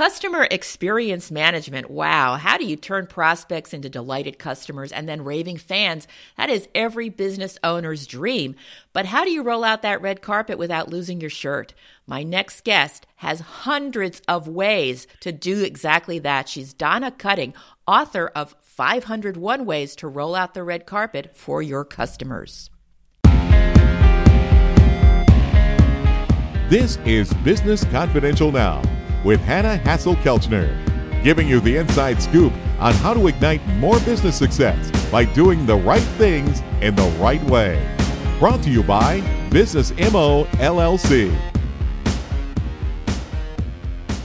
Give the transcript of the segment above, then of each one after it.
Customer experience management. Wow. How do you turn prospects into delighted customers and then raving fans? That is every business owner's dream. But how do you roll out that red carpet without losing your shirt? My next guest has hundreds of ways to do exactly that. She's Donna Cutting, author of 501 Ways to Roll Out the Red Carpet for Your Customers. This is Business Confidential Now with Hannah Hasl-Kelchner, giving you the inside scoop on how to ignite more business success by doing the right things in the right way. Brought to you by Business MO LLC.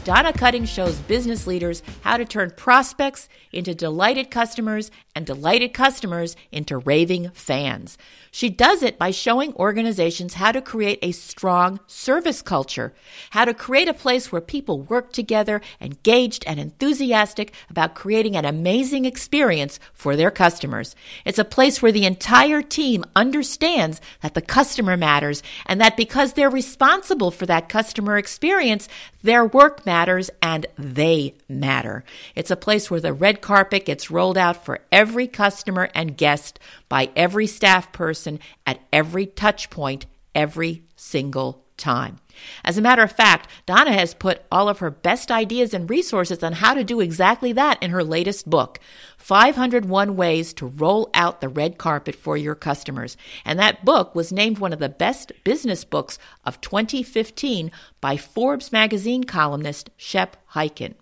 Donna Cutting shows business leaders how to turn prospects into delighted customers and delighted customers into raving fans. She does it by showing organizations how to create a strong service culture, how to create a place where people work together, engaged and enthusiastic about creating an amazing experience for their customers. It's a place where the entire team understands that the customer matters and that because they're responsible for that customer experience, their work matters and they matter. It's a place where the red carpet gets rolled out for every customer and guest by every staff person at every touch point every single time. As a matter of fact, Donna has put all of her best ideas and resources on how to do exactly that in her latest book, 501 Ways to Roll Out the Red Carpet for Your Customers. And that book was named one of the best business books of 2015 by Forbes magazine columnist Shep Hyken.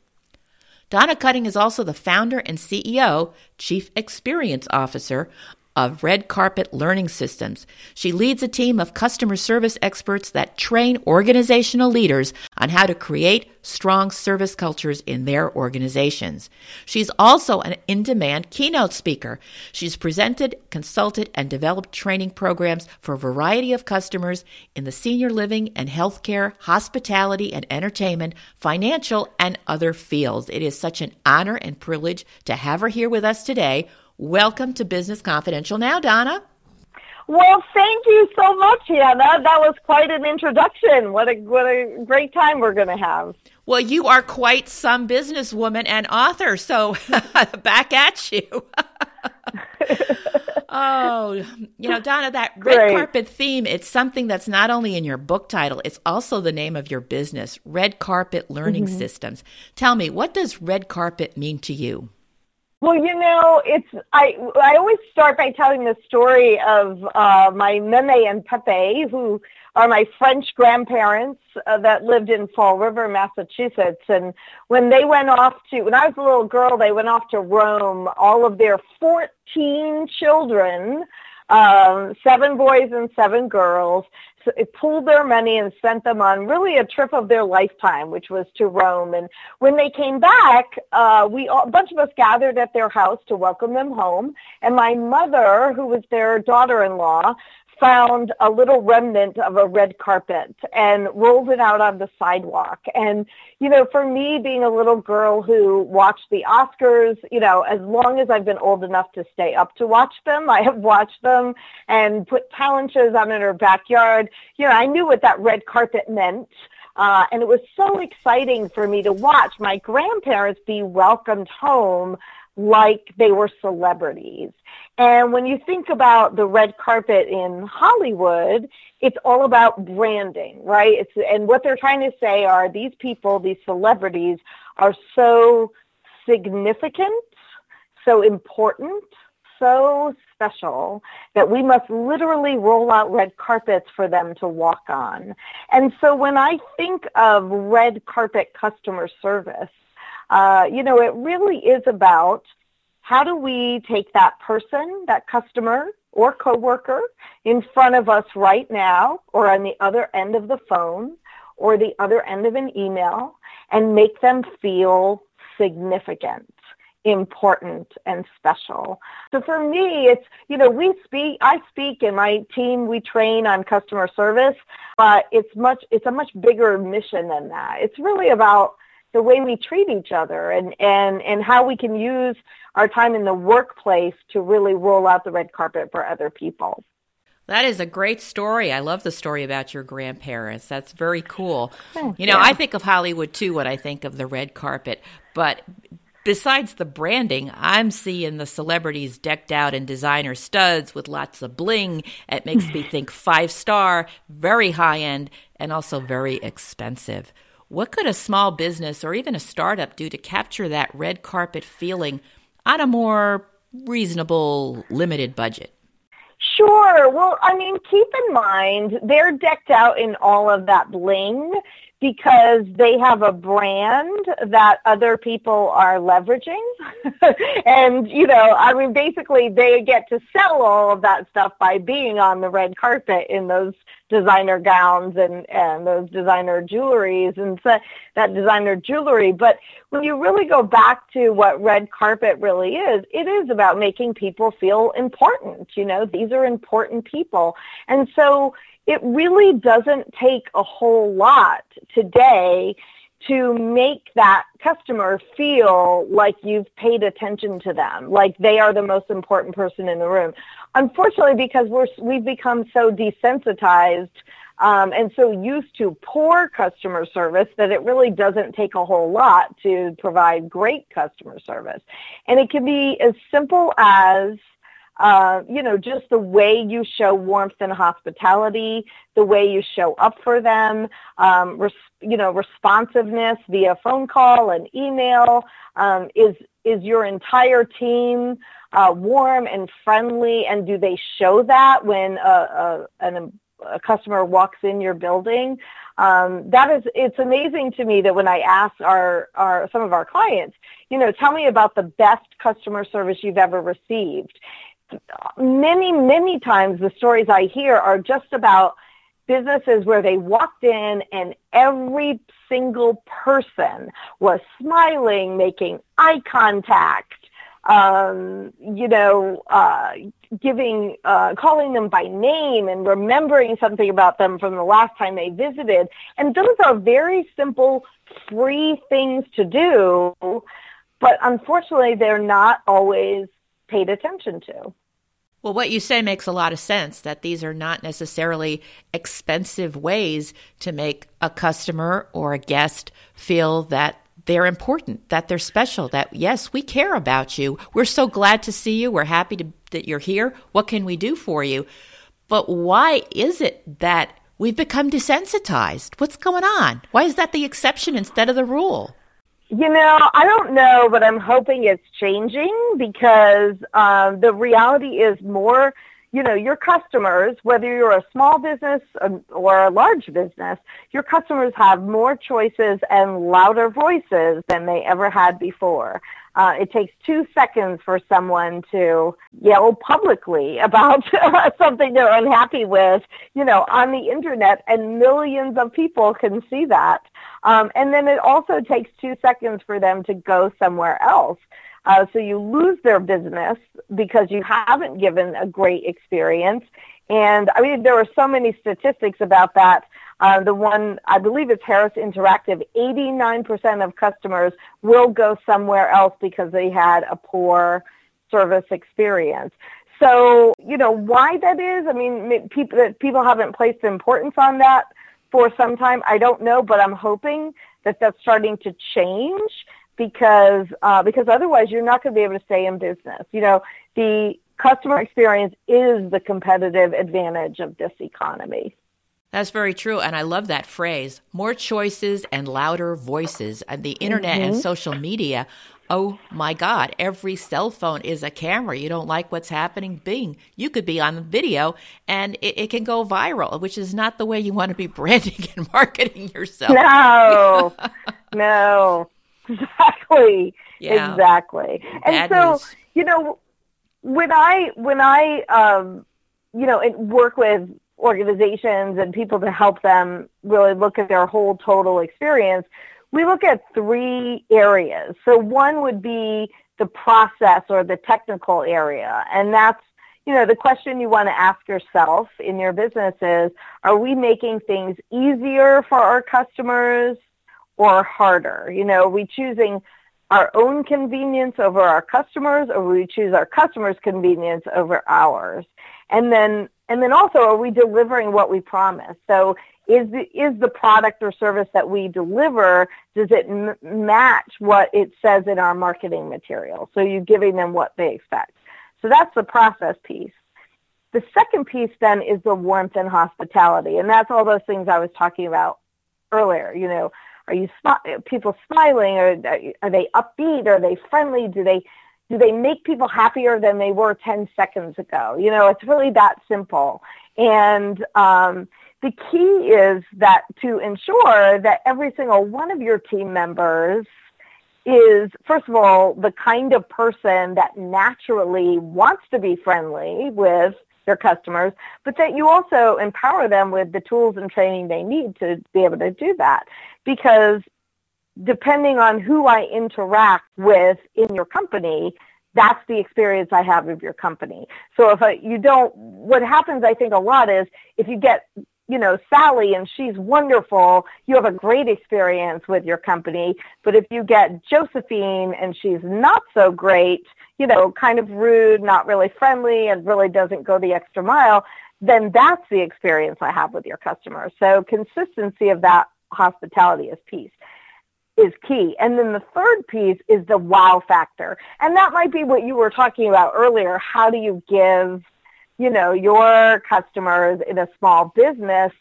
Donna Cutting is also the founder and CEO, Chief Experience Officer of Red Carpet Learning Systems. She leads a team of customer service experts that train organizational leaders on how to create strong service cultures in their organizations. She's also an in demand keynote speaker. She's presented, consulted, and developed training programs for a variety of customers in the senior living and healthcare, hospitality and entertainment, financial, and other fields. It is such an honor and privilege to have her here with us today. Welcome to Business Confidential now, Donna. Well, thank you so much, Hannah. That was quite an introduction. What a what a great time we're going to have. Well, you are quite some businesswoman and author, so back at you. oh, you know, Donna, that red Great. carpet theme, it's something that's not only in your book title, it's also the name of your business, Red Carpet Learning mm-hmm. Systems. Tell me, what does red carpet mean to you? Well, you know, it's I. I always start by telling the story of uh, my Meme and Pepe, who are my French grandparents uh, that lived in Fall River, Massachusetts. And when they went off to, when I was a little girl, they went off to Rome. All of their 14 children um, seven boys and seven girls. So it pooled their money and sent them on really a trip of their lifetime, which was to Rome. And when they came back, uh, we a bunch of us gathered at their house to welcome them home. And my mother, who was their daughter-in-law, found a little remnant of a red carpet and rolled it out on the sidewalk. And, you know, for me being a little girl who watched the Oscars, you know, as long as I've been old enough to stay up to watch them, I have watched them and put talent shows on in her backyard. You know, I knew what that red carpet meant. Uh, and it was so exciting for me to watch my grandparents be welcomed home like they were celebrities. And when you think about the red carpet in Hollywood, it's all about branding, right? It's, and what they're trying to say are these people, these celebrities are so significant, so important, so special that we must literally roll out red carpets for them to walk on. And so when I think of red carpet customer service, uh, you know, it really is about how do we take that person, that customer or coworker in front of us right now or on the other end of the phone or the other end of an email and make them feel significant important and special. So for me, it's, you know, we speak, I speak and my team, we train on customer service, but it's much, it's a much bigger mission than that. It's really about the way we treat each other and, and, and how we can use our time in the workplace to really roll out the red carpet for other people. That is a great story. I love the story about your grandparents. That's very cool. You know. I think of Hollywood too when I think of the red carpet, but besides the branding, I'm seeing the celebrities decked out in designer studs with lots of bling. It makes me think five star, very high end, and also very expensive. What could a small business or even a startup do to capture that red carpet feeling on a more reasonable, limited budget? Sure. Well, I mean, keep in mind they're decked out in all of that bling because they have a brand that other people are leveraging. and, you know, I mean, basically they get to sell all of that stuff by being on the red carpet in those designer gowns and, and those designer jewelries and so, that designer jewelry. But when you really go back to what red carpet really is, it is about making people feel important. You know, these are important people. And so it really doesn't take a whole lot today to make that customer feel like you've paid attention to them, like they are the most important person in the room. Unfortunately, because we're, we've become so desensitized um, and so used to poor customer service that it really doesn't take a whole lot to provide great customer service. And it can be as simple as uh, you know, just the way you show warmth and hospitality, the way you show up for them, um, res- you know, responsiveness via phone call and email. Um, is is your entire team uh, warm and friendly, and do they show that when a, a, an, a customer walks in your building? Um, that is, it's amazing to me that when I ask our, our some of our clients, you know, tell me about the best customer service you've ever received many, many times the stories I hear are just about businesses where they walked in and every single person was smiling, making eye contact, um, you know, uh, giving, uh, calling them by name and remembering something about them from the last time they visited. And those are very simple, free things to do, but unfortunately they're not always paid attention to. Well, what you say makes a lot of sense that these are not necessarily expensive ways to make a customer or a guest feel that they're important, that they're special, that yes, we care about you. We're so glad to see you. We're happy to, that you're here. What can we do for you? But why is it that we've become desensitized? What's going on? Why is that the exception instead of the rule? You know, I don't know, but I'm hoping it's changing because um, the reality is more, you know, your customers, whether you're a small business or a large business, your customers have more choices and louder voices than they ever had before. Uh, it takes two seconds for someone to yell publicly about something they're unhappy with, you know, on the internet, and millions of people can see that. Um, and then it also takes two seconds for them to go somewhere else. Uh, so you lose their business because you haven't given a great experience. And I mean, there are so many statistics about that. Uh, the one, I believe it's Harris Interactive, 89% of customers will go somewhere else because they had a poor service experience. So, you know, why that is, I mean, people, people haven't placed importance on that for some time. I don't know, but I'm hoping that that's starting to change because, uh, because otherwise you're not going to be able to stay in business. You know, the customer experience is the competitive advantage of this economy. That's very true. And I love that phrase more choices and louder voices. And the internet mm-hmm. and social media, oh my God, every cell phone is a camera. You don't like what's happening? Bing. You could be on video and it, it can go viral, which is not the way you want to be branding and marketing yourself. No, no, exactly. Yeah. Exactly. And so, news. you know, when I, when I, um, you know, work with organizations and people to help them really look at their whole total experience, we look at three areas. So one would be the process or the technical area. And that's, you know, the question you want to ask yourself in your business is, are we making things easier for our customers or harder? You know, are we choosing our own convenience over our customers or we choose our customers' convenience over ours? And then And then also, are we delivering what we promise? So is the, is the product or service that we deliver, does it m- match what it says in our marketing material? So you're giving them what they expect. So that's the process piece. The second piece then is the warmth and hospitality. And that's all those things I was talking about earlier. You know, are you people smiling? Or are they upbeat? Are they friendly? Do they do they make people happier than they were 10 seconds ago? You know, it's really that simple. And um, the key is that to ensure that every single one of your team members is, first of all, the kind of person that naturally wants to be friendly with their customers, but that you also empower them with the tools and training they need to be able to do that. Because depending on who I interact with in your company, that's the experience I have of your company. So if I, you don't, what happens I think a lot is if you get you know, Sally and she's wonderful, you have a great experience with your company. But if you get Josephine and she's not so great, you know, kind of rude, not really friendly, and really doesn't go the extra mile, then that's the experience I have with your customer. So consistency of that hospitality is piece is key. And then the third piece is the wow factor. And that might be what you were talking about earlier. How do you give you know, your customers in a small business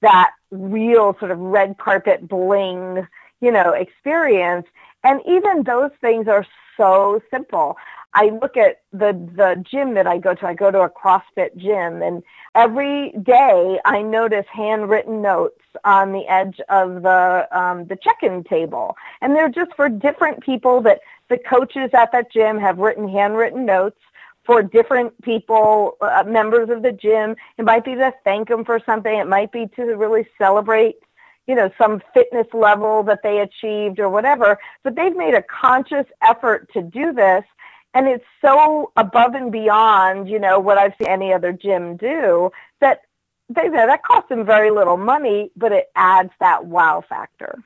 that real sort of red carpet bling, you know, experience. And even those things are so simple. I look at the the gym that I go to. I go to a CrossFit gym, and every day I notice handwritten notes on the edge of the um, the check-in table, and they're just for different people that the coaches at that gym have written handwritten notes for different people, uh, members of the gym. It might be to thank them for something. It might be to really celebrate, you know, some fitness level that they achieved or whatever. But they've made a conscious effort to do this. And it's so above and beyond, you know, what I've seen any other gym do that they, that costs them very little money, but it adds that wow factor.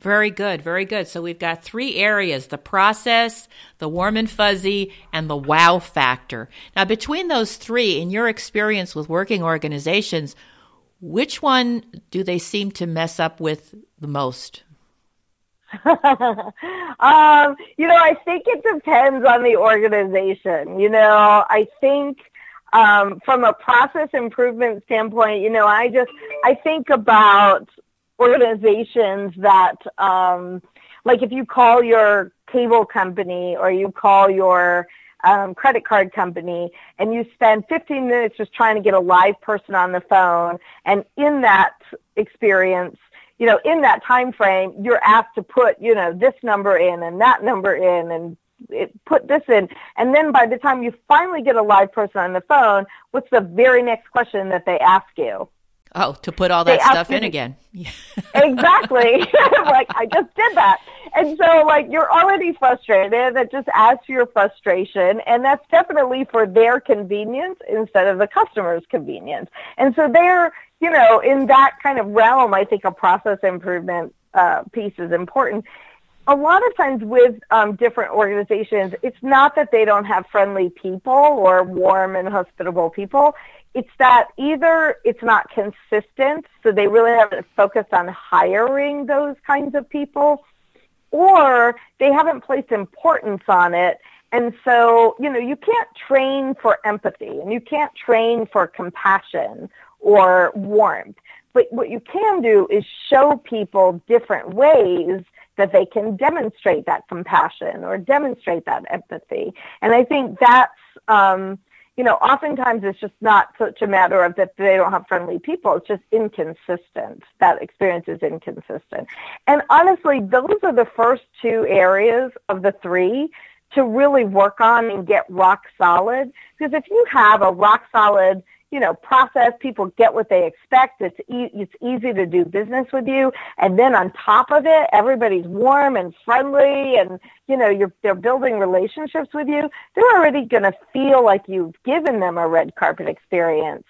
Very good, very good. So we've got three areas the process, the warm and fuzzy, and the wow factor. Now, between those three, in your experience with working organizations, which one do they seem to mess up with the most? um, you know, I think it depends on the organization. You know, I think um, from a process improvement standpoint, you know, I just I think about organizations that, um, like if you call your cable company or you call your um, credit card company and you spend 15 minutes just trying to get a live person on the phone, and in that experience, you know, in that time frame, you're asked to put, you know, this number in and that number in and it, put this in. And then by the time you finally get a live person on the phone, what's the very next question that they ask you? Oh, to put all that stuff in again. exactly. like I just did that. And so like you're already frustrated. That just adds to your frustration. And that's definitely for their convenience instead of the customer's convenience. And so they're, you know, in that kind of realm, I think a process improvement uh, piece is important. A lot of times with um, different organizations, it's not that they don't have friendly people or warm and hospitable people it's that either it's not consistent, so they really haven't focused on hiring those kinds of people, or they haven't placed importance on it. And so, you know, you can't train for empathy and you can't train for compassion or warmth. But what you can do is show people different ways that they can demonstrate that compassion or demonstrate that empathy. And I think that's, um, you know, oftentimes it's just not such a matter of that they don't have friendly people. It's just inconsistent. That experience is inconsistent. And honestly, those are the first two areas of the three to really work on and get rock solid. Because if you have a rock solid you know, process. People get what they expect. It's e- it's easy to do business with you, and then on top of it, everybody's warm and friendly, and you know, you're they're building relationships with you. They're already going to feel like you've given them a red carpet experience.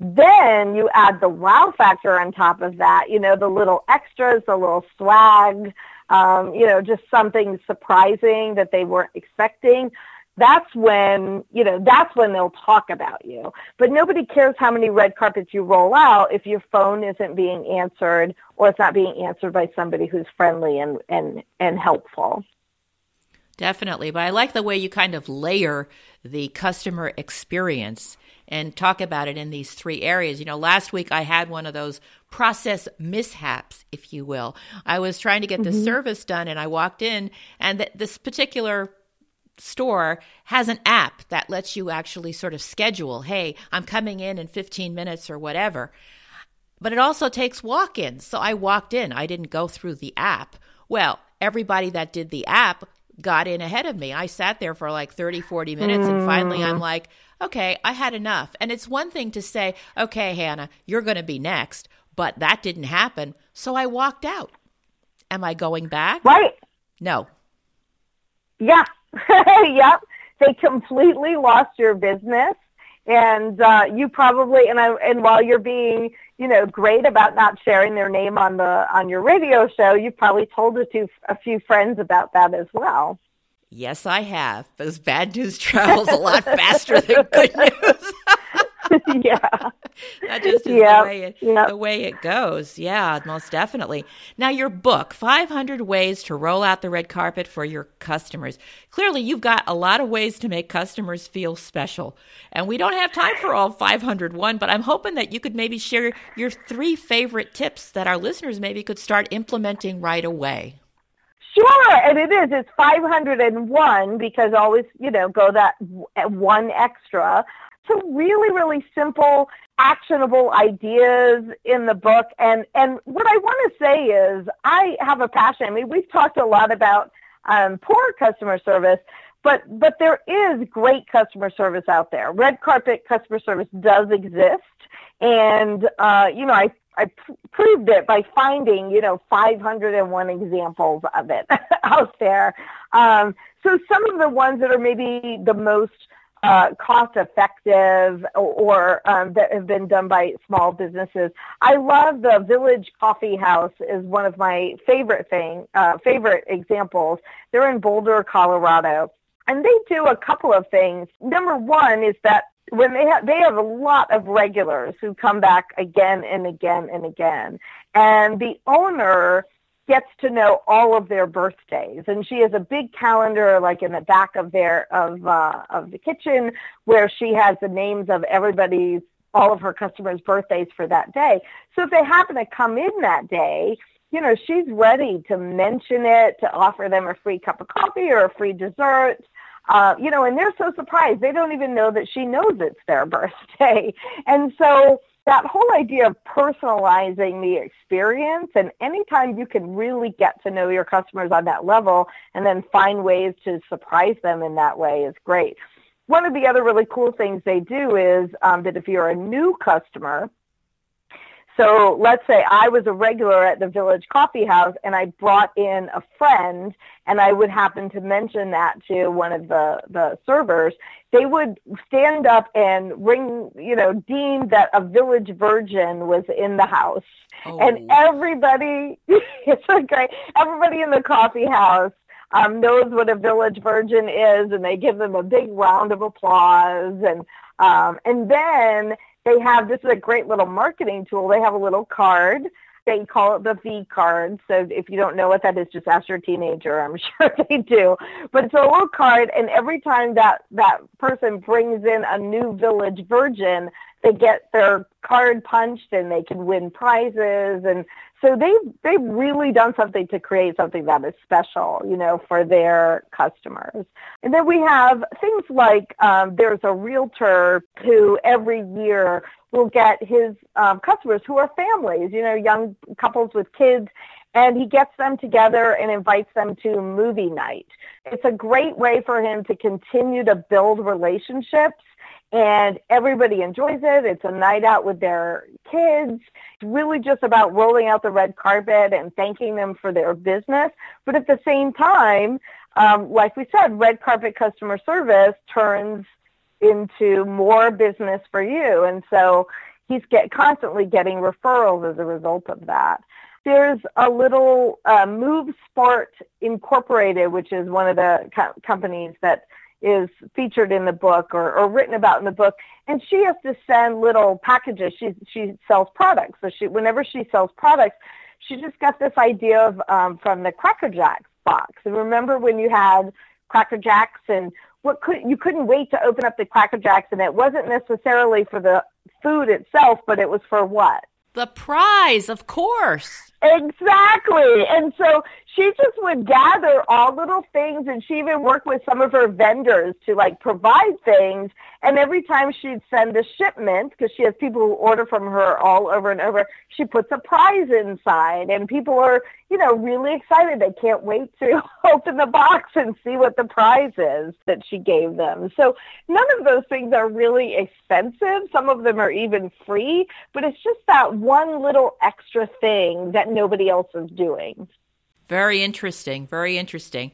Then you add the wow factor on top of that. You know, the little extras, the little swag. Um, you know, just something surprising that they weren't expecting that's when, you know, that's when they'll talk about you. But nobody cares how many red carpets you roll out if your phone isn't being answered or it's not being answered by somebody who's friendly and, and, and helpful. Definitely. But I like the way you kind of layer the customer experience and talk about it in these three areas. You know, last week I had one of those process mishaps, if you will. I was trying to get mm-hmm. the service done and I walked in and th- this particular store has an app that lets you actually sort of schedule, hey, I'm coming in in 15 minutes or whatever. But it also takes walk ins. So I walked in, I didn't go through the app. Well, everybody that did the app got in ahead of me. I sat there for like 30, 40 minutes, and finally I'm mm. like, okay, I had enough. And it's one thing to say, okay, Hannah, you're going to be next, but that didn't happen. So I walked out. Am I going back? Right. No. Yeah. yep. They completely lost your business. And uh, you probably and I and while you're being you know great about not sharing their name on the on your radio show, you probably told it to a few friends about that as well. Yes, I have. Because bad news travels a lot faster than good news. yeah. that just is the, way it, the way it goes. Yeah, most definitely. Now, your book, 500 Ways to Roll Out the Red Carpet for Your Customers. Clearly, you've got a lot of ways to make customers feel special. And we don't have time for all 501, but I'm hoping that you could maybe share your three favorite tips that our listeners maybe could start implementing right away. Sure, and it is. It's 501 because always, you know, go that one extra. So really, really simple, actionable ideas in the book. And, and what I want to say is I have a passion. I mean, we've talked a lot about um, poor customer service, but, but there is great customer service out there. Red carpet customer service does exist. And, uh, you know, I I pr- proved it by finding, you know, 501 examples of it out there. Um, so some of the ones that are maybe the most uh, cost effective or, or um, that have been done by small businesses. I love the Village Coffee House is one of my favorite thing, uh, favorite examples. They're in Boulder, Colorado. And they do a couple of things. Number one is that when they have they have a lot of regulars who come back again and again and again and the owner gets to know all of their birthdays and she has a big calendar like in the back of their of uh of the kitchen where she has the names of everybody's all of her customers birthdays for that day so if they happen to come in that day you know she's ready to mention it to offer them a free cup of coffee or a free dessert uh, you know, and they're so surprised. They don't even know that she knows it's their birthday. And so that whole idea of personalizing the experience and anytime you can really get to know your customers on that level and then find ways to surprise them in that way is great. One of the other really cool things they do is um, that if you're a new customer, so let's say I was a regular at the Village Coffee House and I brought in a friend and I would happen to mention that to one of the, the servers. They would stand up and ring, you know, deem that a village virgin was in the house. Oh. And everybody, it's so great, everybody in the coffee house um, knows what a village virgin is and they give them a big round of applause and um, and then they have this is a great little marketing tool. They have a little card. They call it the V card. So if you don't know what that is, just ask your teenager. I'm sure they do. But it's a little card, and every time that that person brings in a new village virgin, they get their card punched and they can win prizes and so they've they've really done something to create something that is special, you know, for their customers. And then we have things like um, there's a realtor who every year will get his um, customers who are families, you know, young couples with kids, and he gets them together and invites them to movie night. It's a great way for him to continue to build relationships and everybody enjoys it. It's a night out with their kids. It's really just about rolling out the red carpet and thanking them for their business. But at the same time, um, like we said, red carpet customer service turns into more business for you. And so he's get, constantly getting referrals as a result of that. There's a little uh, Move Sport Incorporated, which is one of the co- companies that is featured in the book or, or written about in the book, and she has to send little packages. She she sells products, so she whenever she sells products, she just got this idea of um, from the Cracker Jacks box. And remember when you had Cracker Jacks and what could you couldn't wait to open up the Cracker Jacks, and it wasn't necessarily for the food itself, but it was for what? The prize, of course. Exactly. And so she just would gather all little things and she even worked with some of her vendors to like provide things. And every time she'd send a shipment, because she has people who order from her all over and over, she puts a prize inside and people are, you know, really excited. They can't wait to open the box and see what the prize is that she gave them. So none of those things are really expensive. Some of them are even free, but it's just that one little extra thing that nobody else is doing. Very interesting. Very interesting.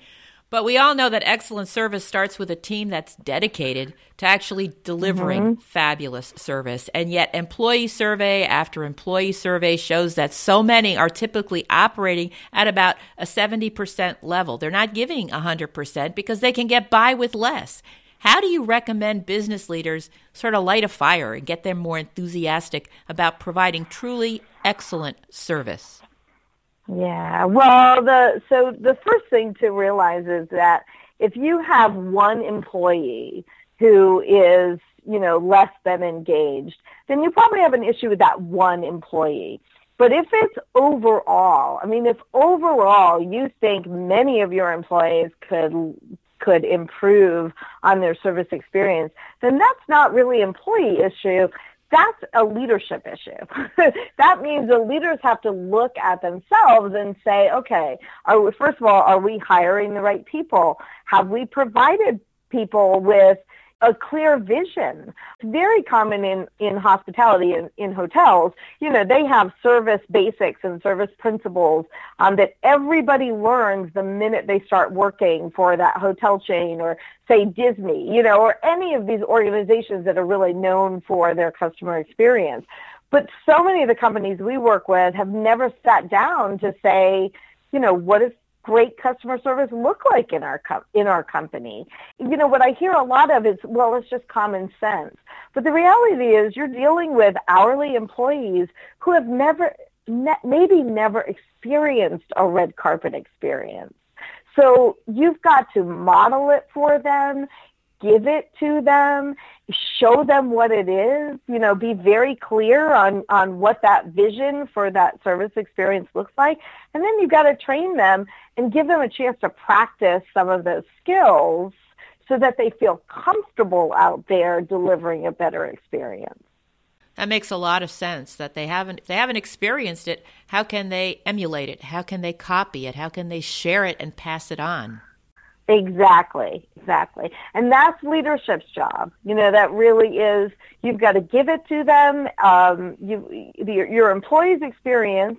But we all know that excellent service starts with a team that's dedicated to actually delivering mm-hmm. fabulous service. And yet, employee survey after employee survey shows that so many are typically operating at about a 70% level. They're not giving 100% because they can get by with less. How do you recommend business leaders sort of light a fire and get them more enthusiastic about providing truly excellent service? Yeah. Well, the so the first thing to realize is that if you have one employee who is, you know, less than engaged, then you probably have an issue with that one employee. But if it's overall, I mean, if overall you think many of your employees could could improve on their service experience, then that's not really employee issue that's a leadership issue. that means the leaders have to look at themselves and say, okay, we, first of all, are we hiring the right people? Have we provided people with a clear vision. It's very common in, in hospitality in, in hotels. You know, they have service basics and service principles um, that everybody learns the minute they start working for that hotel chain or say Disney, you know, or any of these organizations that are really known for their customer experience. But so many of the companies we work with have never sat down to say, you know, what is great customer service look like in our in our company? You know, what I hear a lot of is, well, it's just common sense. But the reality is, you're dealing with hourly employees who have never, ne- maybe never experienced a red carpet experience. So you've got to model it for them give it to them, show them what it is, you know, be very clear on, on what that vision for that service experience looks like. And then you've got to train them and give them a chance to practice some of those skills so that they feel comfortable out there delivering a better experience. That makes a lot of sense that they haven't they haven't experienced it. How can they emulate it? How can they copy it? How can they share it and pass it on? Exactly, exactly. And that's leadership's job. You know, that really is, you've got to give it to them. Um, you, your, your employees' experience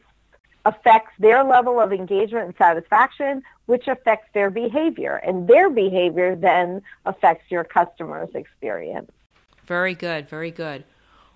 affects their level of engagement and satisfaction, which affects their behavior. And their behavior then affects your customer's experience. Very good, very good.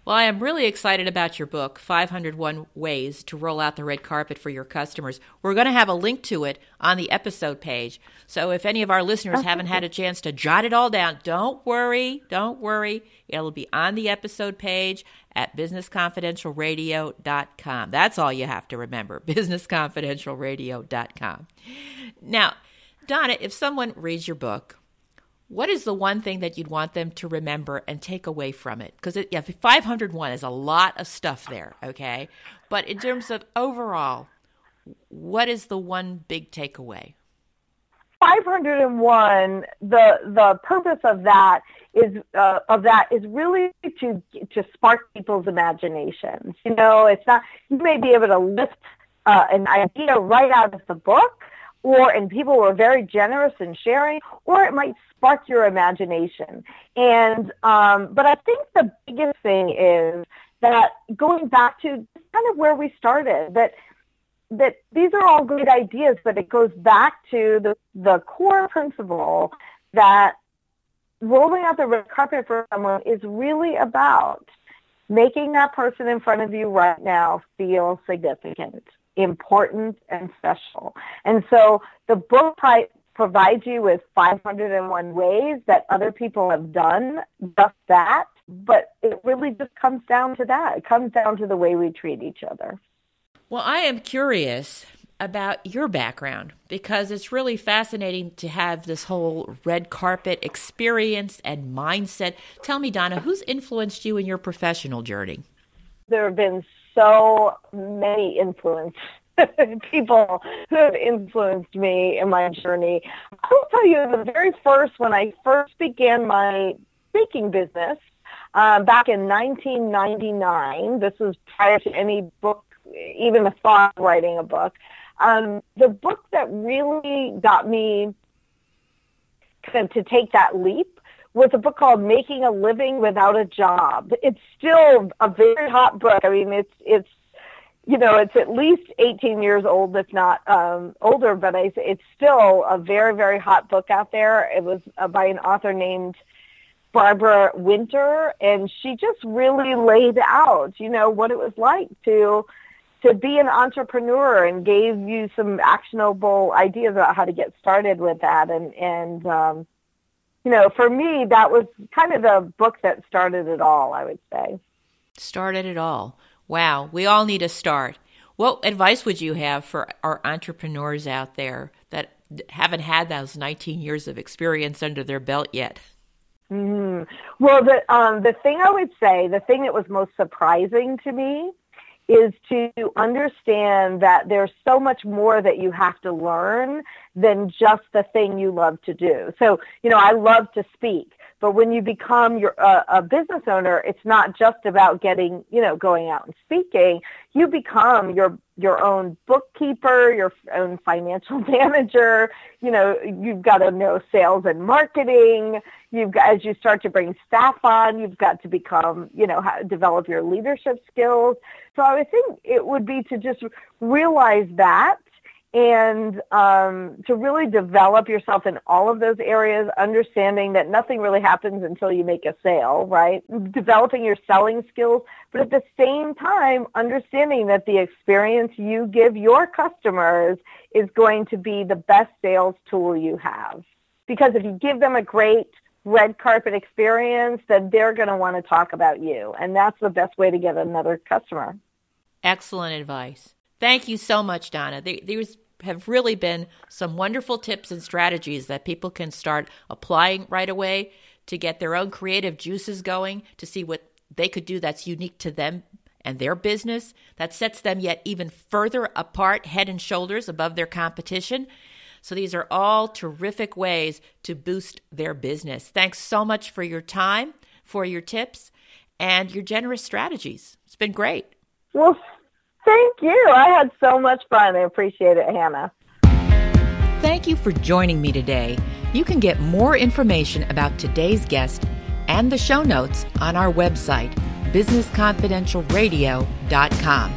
Well, I am really excited about your book, 501 Ways to Roll Out the Red Carpet for Your Customers. We're going to have a link to it on the episode page. So if any of our listeners haven't had a chance to jot it all down, don't worry. Don't worry. It'll be on the episode page at businessconfidentialradio.com. That's all you have to remember businessconfidentialradio.com. Now, Donna, if someone reads your book, what is the one thing that you'd want them to remember and take away from it? Because yeah, 501 is a lot of stuff there, okay? But in terms of overall, what is the one big takeaway? 501 the the purpose of that is uh, of that is really to to spark people's imaginations you know it's not you may be able to lift uh, an idea right out of the book or and people were very generous in sharing, or it might spark your imagination. And um, but I think the biggest thing is that going back to kind of where we started, that that these are all great ideas, but it goes back to the the core principle that rolling out the red carpet for someone is really about making that person in front of you right now feel significant important and special. And so the book pri- provide you with 501 ways that other people have done just that. But it really just comes down to that. It comes down to the way we treat each other. Well, I am curious about your background because it's really fascinating to have this whole red carpet experience and mindset. Tell me, Donna, who's influenced you in your professional journey? There have been so many influences people who have influenced me in my journey. I will tell you the very first, when I first began my speaking business uh, back in 1999, this was prior to any book, even the thought of writing a book. Um, the book that really got me kind of to take that leap was a book called Making a Living Without a Job. It's still a very hot book. I mean, it's it's you know, it's at least 18 years old, if not um, older, but I, it's still a very, very hot book out there. It was uh, by an author named Barbara Winter, and she just really laid out, you know, what it was like to to be an entrepreneur and gave you some actionable ideas about how to get started with that. And and um, you know, for me, that was kind of the book that started it all. I would say started it all. Wow, we all need a start. What advice would you have for our entrepreneurs out there that haven't had those 19 years of experience under their belt yet? Mm-hmm. Well, the um, the thing I would say, the thing that was most surprising to me, is to understand that there's so much more that you have to learn than just the thing you love to do. So, you know, I love to speak. But when you become your uh, a business owner, it's not just about getting, you know, going out and speaking. You become your your own bookkeeper, your own financial manager. You know, you've got to know sales and marketing. You've got, as you start to bring staff on, you've got to become, you know, how, develop your leadership skills. So I would think it would be to just realize that and um, to really develop yourself in all of those areas, understanding that nothing really happens until you make a sale, right? Developing your selling skills, but at the same time, understanding that the experience you give your customers is going to be the best sales tool you have. Because if you give them a great red carpet experience, then they're going to want to talk about you. And that's the best way to get another customer. Excellent advice. Thank you so much, Donna. These have really been some wonderful tips and strategies that people can start applying right away to get their own creative juices going, to see what they could do that's unique to them and their business, that sets them yet even further apart, head and shoulders above their competition. So these are all terrific ways to boost their business. Thanks so much for your time, for your tips, and your generous strategies. It's been great. Well, Thank you. I had so much fun. I appreciate it, Hannah. Thank you for joining me today. You can get more information about today's guest and the show notes on our website, businessconfidentialradio.com.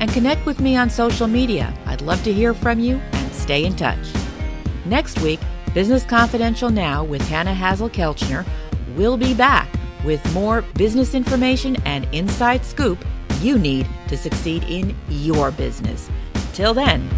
And connect with me on social media. I'd love to hear from you and stay in touch. Next week, Business Confidential Now with Hannah Hasl-Kelchner will be back with more business information and inside scoop you need to succeed in your business. Till then,